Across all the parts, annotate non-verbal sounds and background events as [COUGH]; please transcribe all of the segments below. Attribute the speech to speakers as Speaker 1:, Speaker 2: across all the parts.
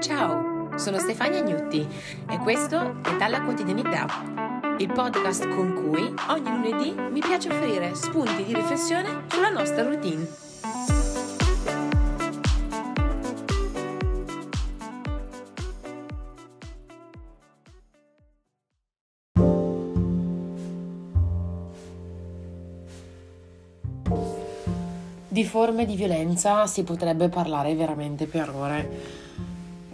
Speaker 1: Ciao, sono Stefania Gnutti e questo è Dalla Quotidianità, il podcast con cui ogni lunedì mi piace offrire spunti di riflessione sulla nostra routine. Di forme di violenza si potrebbe parlare veramente per ore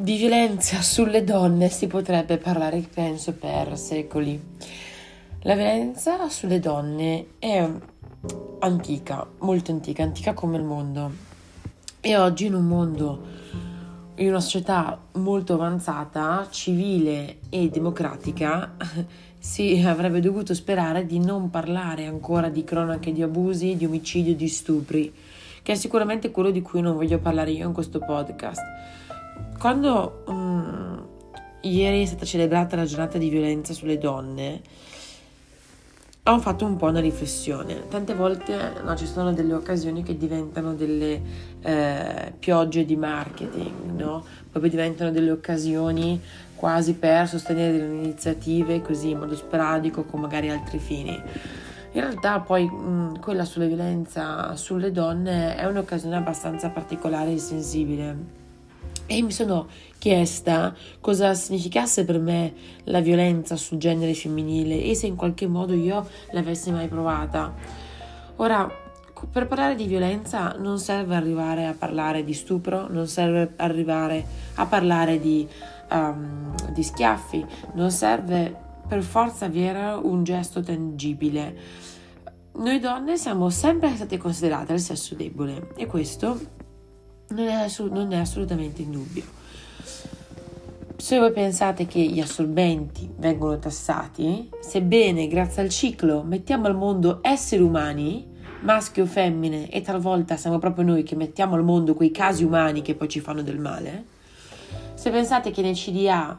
Speaker 1: di violenza sulle donne si potrebbe parlare, penso, per secoli. La violenza sulle donne è antica, molto antica, antica come il mondo. E oggi in un mondo, in una società molto avanzata, civile e democratica, [LAUGHS] si avrebbe dovuto sperare di non parlare ancora di cronache di abusi, di omicidio, di stupri, che è sicuramente quello di cui non voglio parlare io in questo podcast quando um, ieri è stata celebrata la giornata di violenza sulle donne, ho fatto un po' una riflessione. Tante volte no, ci sono delle occasioni che diventano delle eh, piogge di marketing, no? Proprio diventano delle occasioni quasi per sostenere delle iniziative così in modo sporadico con magari altri fini. In realtà poi mh, quella sulla violenza sulle donne è un'occasione abbastanza particolare e sensibile e mi sono chiesta cosa significasse per me la violenza sul genere femminile e se in qualche modo io l'avessi mai provata. Ora, per parlare di violenza non serve arrivare a parlare di stupro, non serve arrivare a parlare di, um, di schiaffi, non serve per forza avere un gesto tangibile. Noi donne siamo sempre state considerate il sesso debole e questo non è, assolut- non è assolutamente in dubbio. Se voi pensate che gli assorbenti vengono tassati, sebbene grazie al ciclo mettiamo al mondo esseri umani, maschi o femmine, e talvolta siamo proprio noi che mettiamo al mondo quei casi umani che poi ci fanno del male, se pensate che nei CDA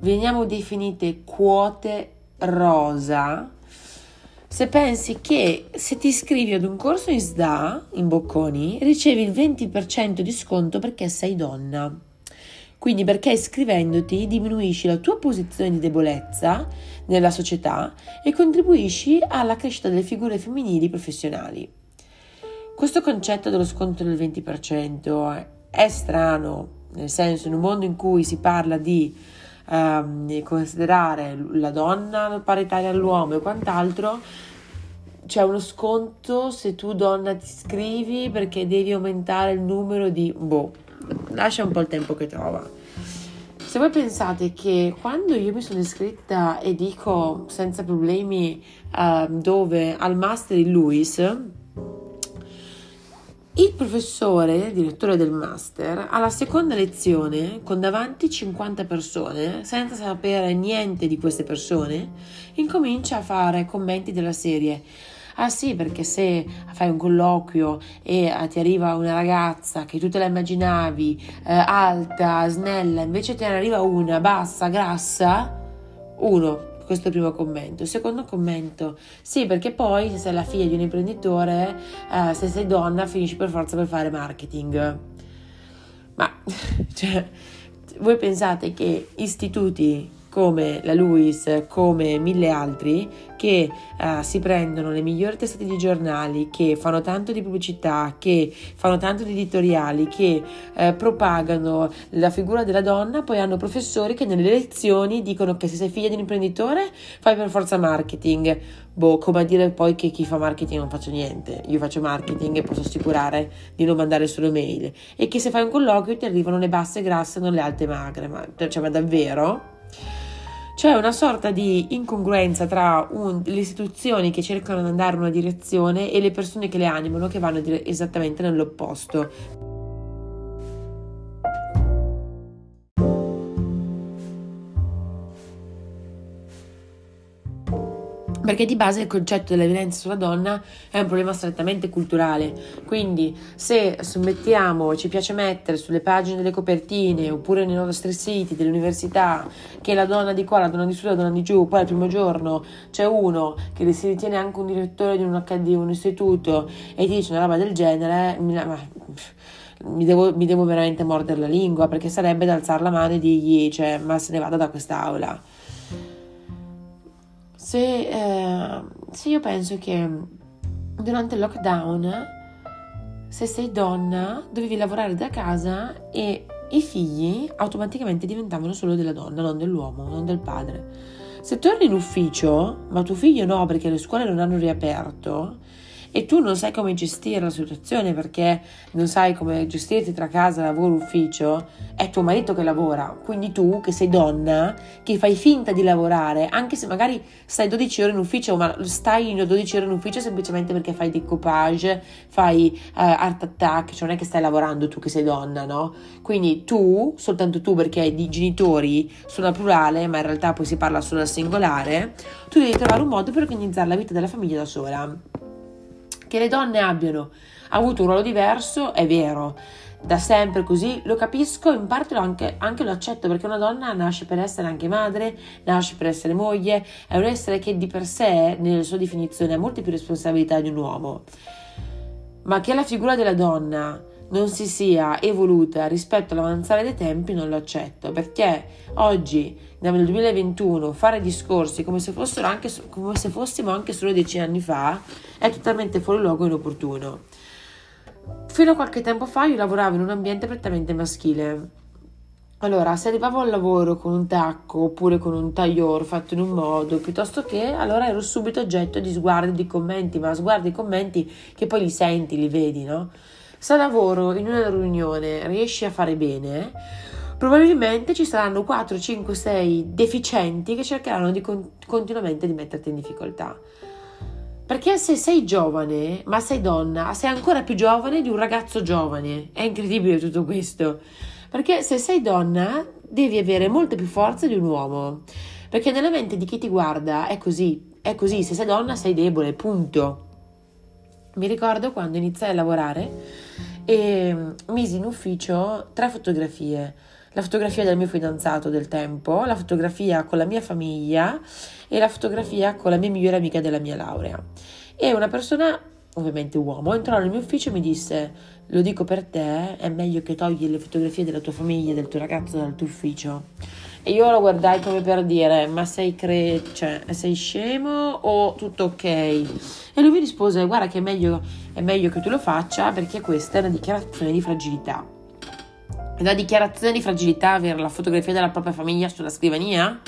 Speaker 1: veniamo definite quote rosa, se pensi che se ti iscrivi ad un corso in SDA in Bocconi ricevi il 20% di sconto perché sei donna. Quindi perché iscrivendoti diminuisci la tua posizione di debolezza nella società e contribuisci alla crescita delle figure femminili professionali. Questo concetto dello sconto del 20% è strano, nel senso in un mondo in cui si parla di ehm, considerare la donna paritaria all'uomo e quant'altro, c'è uno sconto se tu donna ti iscrivi perché devi aumentare il numero di... boh, lascia un po' il tempo che trova. Se voi pensate che quando io mi sono iscritta e dico senza problemi uh, dove al master di Lewis, il professore, direttore del master, alla seconda lezione, con davanti 50 persone, senza sapere niente di queste persone, incomincia a fare commenti della serie. Ah sì, perché se fai un colloquio e eh, ti arriva una ragazza che tu te la immaginavi eh, alta, snella, invece te ne arriva una bassa, grassa, uno, questo primo commento. Secondo commento, sì, perché poi se sei la figlia di un imprenditore, eh, se sei donna, finisci per forza per fare marketing. Ma, [LAUGHS] cioè, voi pensate che istituti come la Lewis, come mille altri, che uh, si prendono le migliori testate di giornali, che fanno tanto di pubblicità, che fanno tanto di editoriali, che uh, propagano la figura della donna, poi hanno professori che nelle lezioni dicono che se sei figlia di un imprenditore fai per forza marketing. Boh, come a dire poi che chi fa marketing non faccio niente, io faccio marketing e posso assicurare di non mandare solo mail. E che se fai un colloquio ti arrivano le basse grasse non le alte magre, ma, cioè, ma davvero? C'è una sorta di incongruenza tra un, le istituzioni che cercano di andare in una direzione e le persone che le animano che vanno esattamente nell'opposto. Perché di base il concetto della violenza sulla donna è un problema strettamente culturale. Quindi, se mettiamo, ci piace mettere sulle pagine delle copertine oppure nei nostri siti dell'università che la donna di qua, la donna di su, la donna di giù, poi al primo giorno c'è uno che si ritiene anche un direttore di un, di un istituto e ti dice una roba del genere, mi devo, mi devo veramente mordere la lingua perché sarebbe da alzare la mano e dirgli, cioè, ma se ne vada da quest'aula. Se, eh, se io penso che durante il lockdown, se sei donna, dovevi lavorare da casa e i figli automaticamente diventavano solo della donna, non dell'uomo, non del padre. Se torni in ufficio, ma tuo figlio no perché le scuole non hanno riaperto, e tu non sai come gestire la situazione perché non sai come gestirti tra casa, lavoro, ufficio, è tuo marito che lavora. Quindi tu, che sei donna, che fai finta di lavorare, anche se magari stai 12 ore in ufficio, ma stai 12 ore in ufficio semplicemente perché fai decoupage, fai uh, art attack, cioè non è che stai lavorando tu che sei donna, no? Quindi tu, soltanto tu perché di genitori sono a plurale, ma in realtà poi si parla solo al singolare, tu devi trovare un modo per organizzare la vita della famiglia da sola. Che le donne abbiano avuto un ruolo diverso è vero, da sempre così, lo capisco, in parte lo anche, anche, lo accetto perché una donna nasce per essere anche madre, nasce per essere moglie, è un essere che di per sé, nella sua definizione, ha molte più responsabilità di un uomo. Ma che la figura della donna non si sia evoluta rispetto all'avanzare dei tempi non lo accetto perché oggi nel 2021 fare discorsi come se, anche, come se fossimo anche solo dieci anni fa è totalmente fuori luogo e inopportuno. Fino a qualche tempo fa io lavoravo in un ambiente prettamente maschile. Allora, se arrivavo al lavoro con un tacco oppure con un tailleur fatto in un modo, piuttosto che, allora ero subito oggetto di sguardi, di commenti, ma sguardi e commenti che poi li senti, li vedi, no? Se al lavoro in una riunione riesci a fare bene, probabilmente ci saranno 4, 5, 6 deficienti che cercheranno di con- continuamente di metterti in difficoltà. Perché se sei giovane, ma sei donna, sei ancora più giovane di un ragazzo giovane. È incredibile tutto questo. Perché se sei donna, devi avere molta più forza di un uomo. Perché nella mente di chi ti guarda è così. È così, se sei donna sei debole, punto. Mi ricordo quando iniziai a lavorare e misi in ufficio tre fotografie. La fotografia del mio fidanzato del tempo, la fotografia con la mia famiglia e la fotografia con la mia migliore amica della mia laurea. E una persona, ovviamente uomo, entrò nel mio ufficio e mi disse: Lo dico per te, è meglio che togli le fotografie della tua famiglia del tuo ragazzo dal tuo ufficio. E io lo guardai come per dire: Ma sei, cre- cioè, sei scemo o tutto ok? E lui mi rispose: Guarda, che è meglio, è meglio che tu lo faccia perché questa è una dichiarazione di fragilità. È una dichiarazione di fragilità avere la fotografia della propria famiglia sulla scrivania?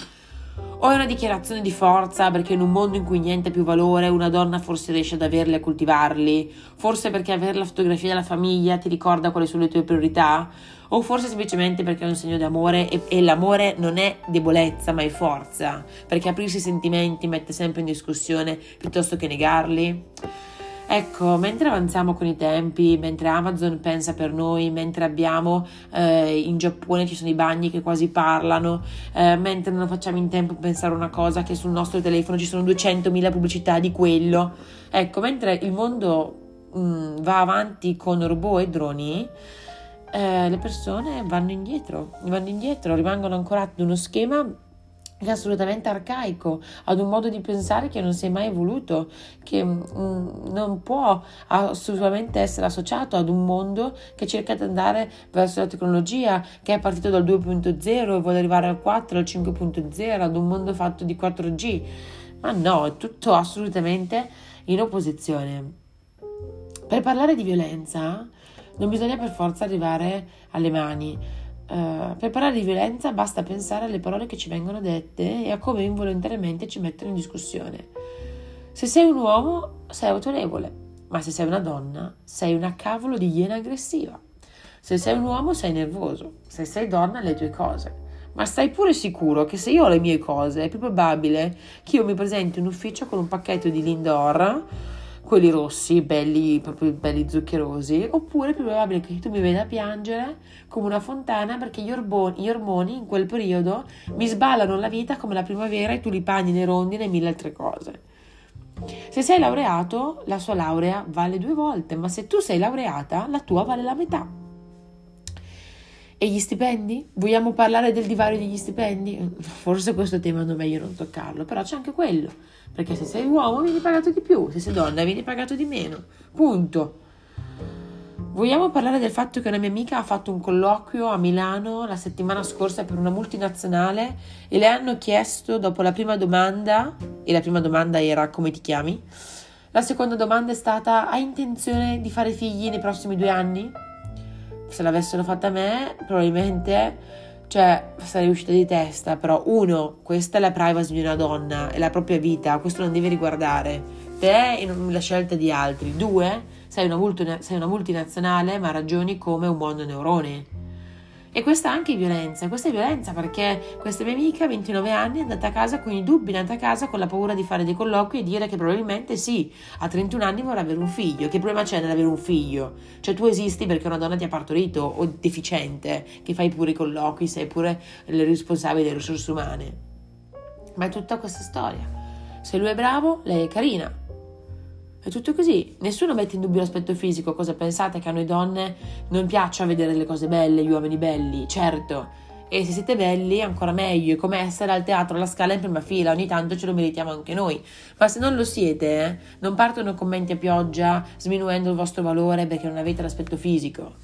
Speaker 1: O è una dichiarazione di forza perché in un mondo in cui niente ha più valore una donna forse riesce ad averli e a coltivarli? Forse perché avere la fotografia della famiglia ti ricorda quali sono le tue priorità? O forse semplicemente perché è un segno di amore e, e l'amore non è debolezza ma è forza? Perché aprirsi i sentimenti mette sempre in discussione piuttosto che negarli? Ecco, mentre avanziamo con i tempi, mentre Amazon pensa per noi, mentre abbiamo eh, in Giappone ci sono i bagni che quasi parlano, eh, mentre non facciamo in tempo a pensare una cosa che sul nostro telefono ci sono 200.000 pubblicità di quello. Ecco, mentre il mondo mh, mm, va avanti con robot e droni, eh, le persone vanno indietro, vanno indietro, rimangono ancorate ad uno schema è assolutamente arcaico, ad un modo di pensare che non si è mai evoluto, che mm, non può assolutamente essere associato ad un mondo che cerca di andare verso la tecnologia, che è partito dal 2.0 e vuole arrivare al 4, al 5.0, ad un mondo fatto di 4G. Ma no, è tutto assolutamente in opposizione. Per parlare di violenza non bisogna per forza arrivare alle mani Uh, per parlare di violenza basta pensare alle parole che ci vengono dette e a come involontariamente ci mettono in discussione. Se sei un uomo sei autorevole, ma se sei una donna sei una cavolo di iena aggressiva. Se sei un uomo sei nervoso, se sei donna le tue cose. Ma stai pure sicuro che se io ho le mie cose è più probabile che io mi presenti in ufficio con un pacchetto di Lindor quelli rossi, belli, proprio belli zuccherosi, oppure è più probabile che tu mi veda piangere come una fontana perché gli, ormoni, gli ormoni in quel periodo mi sballano la vita come la primavera, i tulipani, le rondine e mille altre cose. Se sei laureato, la sua laurea vale due volte, ma se tu sei laureata, la tua vale la metà. E gli stipendi? Vogliamo parlare del divario degli stipendi? Forse questo tema non è meglio non toccarlo, però c'è anche quello. Perché se sei uomo vieni pagato di più, se sei donna vieni pagato di meno. Punto. Vogliamo parlare del fatto che una mia amica ha fatto un colloquio a Milano la settimana scorsa per una multinazionale e le hanno chiesto dopo la prima domanda, e la prima domanda era come ti chiami? La seconda domanda è stata hai intenzione di fare figli nei prossimi due anni? Se l'avessero fatta a me, probabilmente cioè, sarei uscita di testa, però uno, questa è la privacy di una donna, è la propria vita, questo non deve riguardare te e non la scelta di altri. Due, sei una, multina- sei una multinazionale ma ragioni come un mononeurone. E questa è anche violenza, questa è violenza perché questa mia amica, 29 anni, è andata a casa con i dubbi, è andata a casa con la paura di fare dei colloqui e dire che probabilmente sì, a 31 anni vorrà avere un figlio. Che problema c'è nell'avere un figlio? Cioè tu esisti perché una donna ti ha partorito o deficiente, che fai pure i colloqui, sei pure il responsabile delle risorse umane. Ma è tutta questa storia. Se lui è bravo, lei è carina. È tutto così, nessuno mette in dubbio l'aspetto fisico, cosa pensate che a noi donne non piaccia vedere le cose belle, gli uomini belli, certo. E se siete belli, ancora meglio, è come essere al teatro alla scala in prima fila, ogni tanto ce lo meritiamo anche noi. Ma se non lo siete, eh, non partono commenti a pioggia sminuendo il vostro valore perché non avete l'aspetto fisico.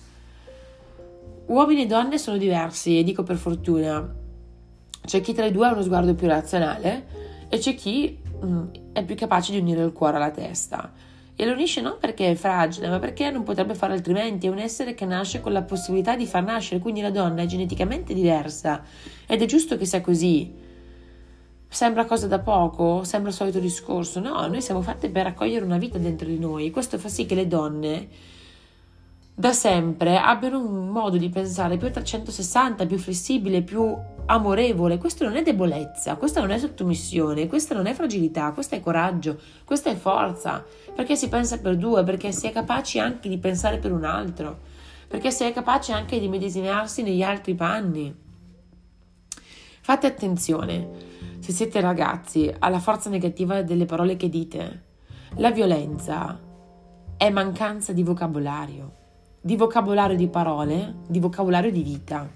Speaker 1: Uomini e donne sono diversi, e dico per fortuna. C'è chi tra i due ha uno sguardo più razionale e c'è chi Mm, è più capace di unire il cuore alla testa. E lo unisce non perché è fragile, ma perché non potrebbe fare altrimenti. È un essere che nasce con la possibilità di far nascere, quindi la donna è geneticamente diversa. Ed è giusto che sia così. Sembra cosa da poco? Sembra il solito discorso? No, noi siamo fatte per raccogliere una vita dentro di noi. Questo fa sì che le donne da sempre abbiano un modo di pensare più a 360, più flessibile, più amorevole. Questo non è debolezza, questa non è sottomissione, questa non è fragilità, questo è coraggio, questa è forza, perché si pensa per due, perché si è capaci anche di pensare per un altro, perché si è capaci anche di medesimarsi negli altri panni. Fate attenzione, se siete ragazzi, alla forza negativa delle parole che dite. La violenza è mancanza di vocabolario di vocabolario di parole, di vocabolario di vita.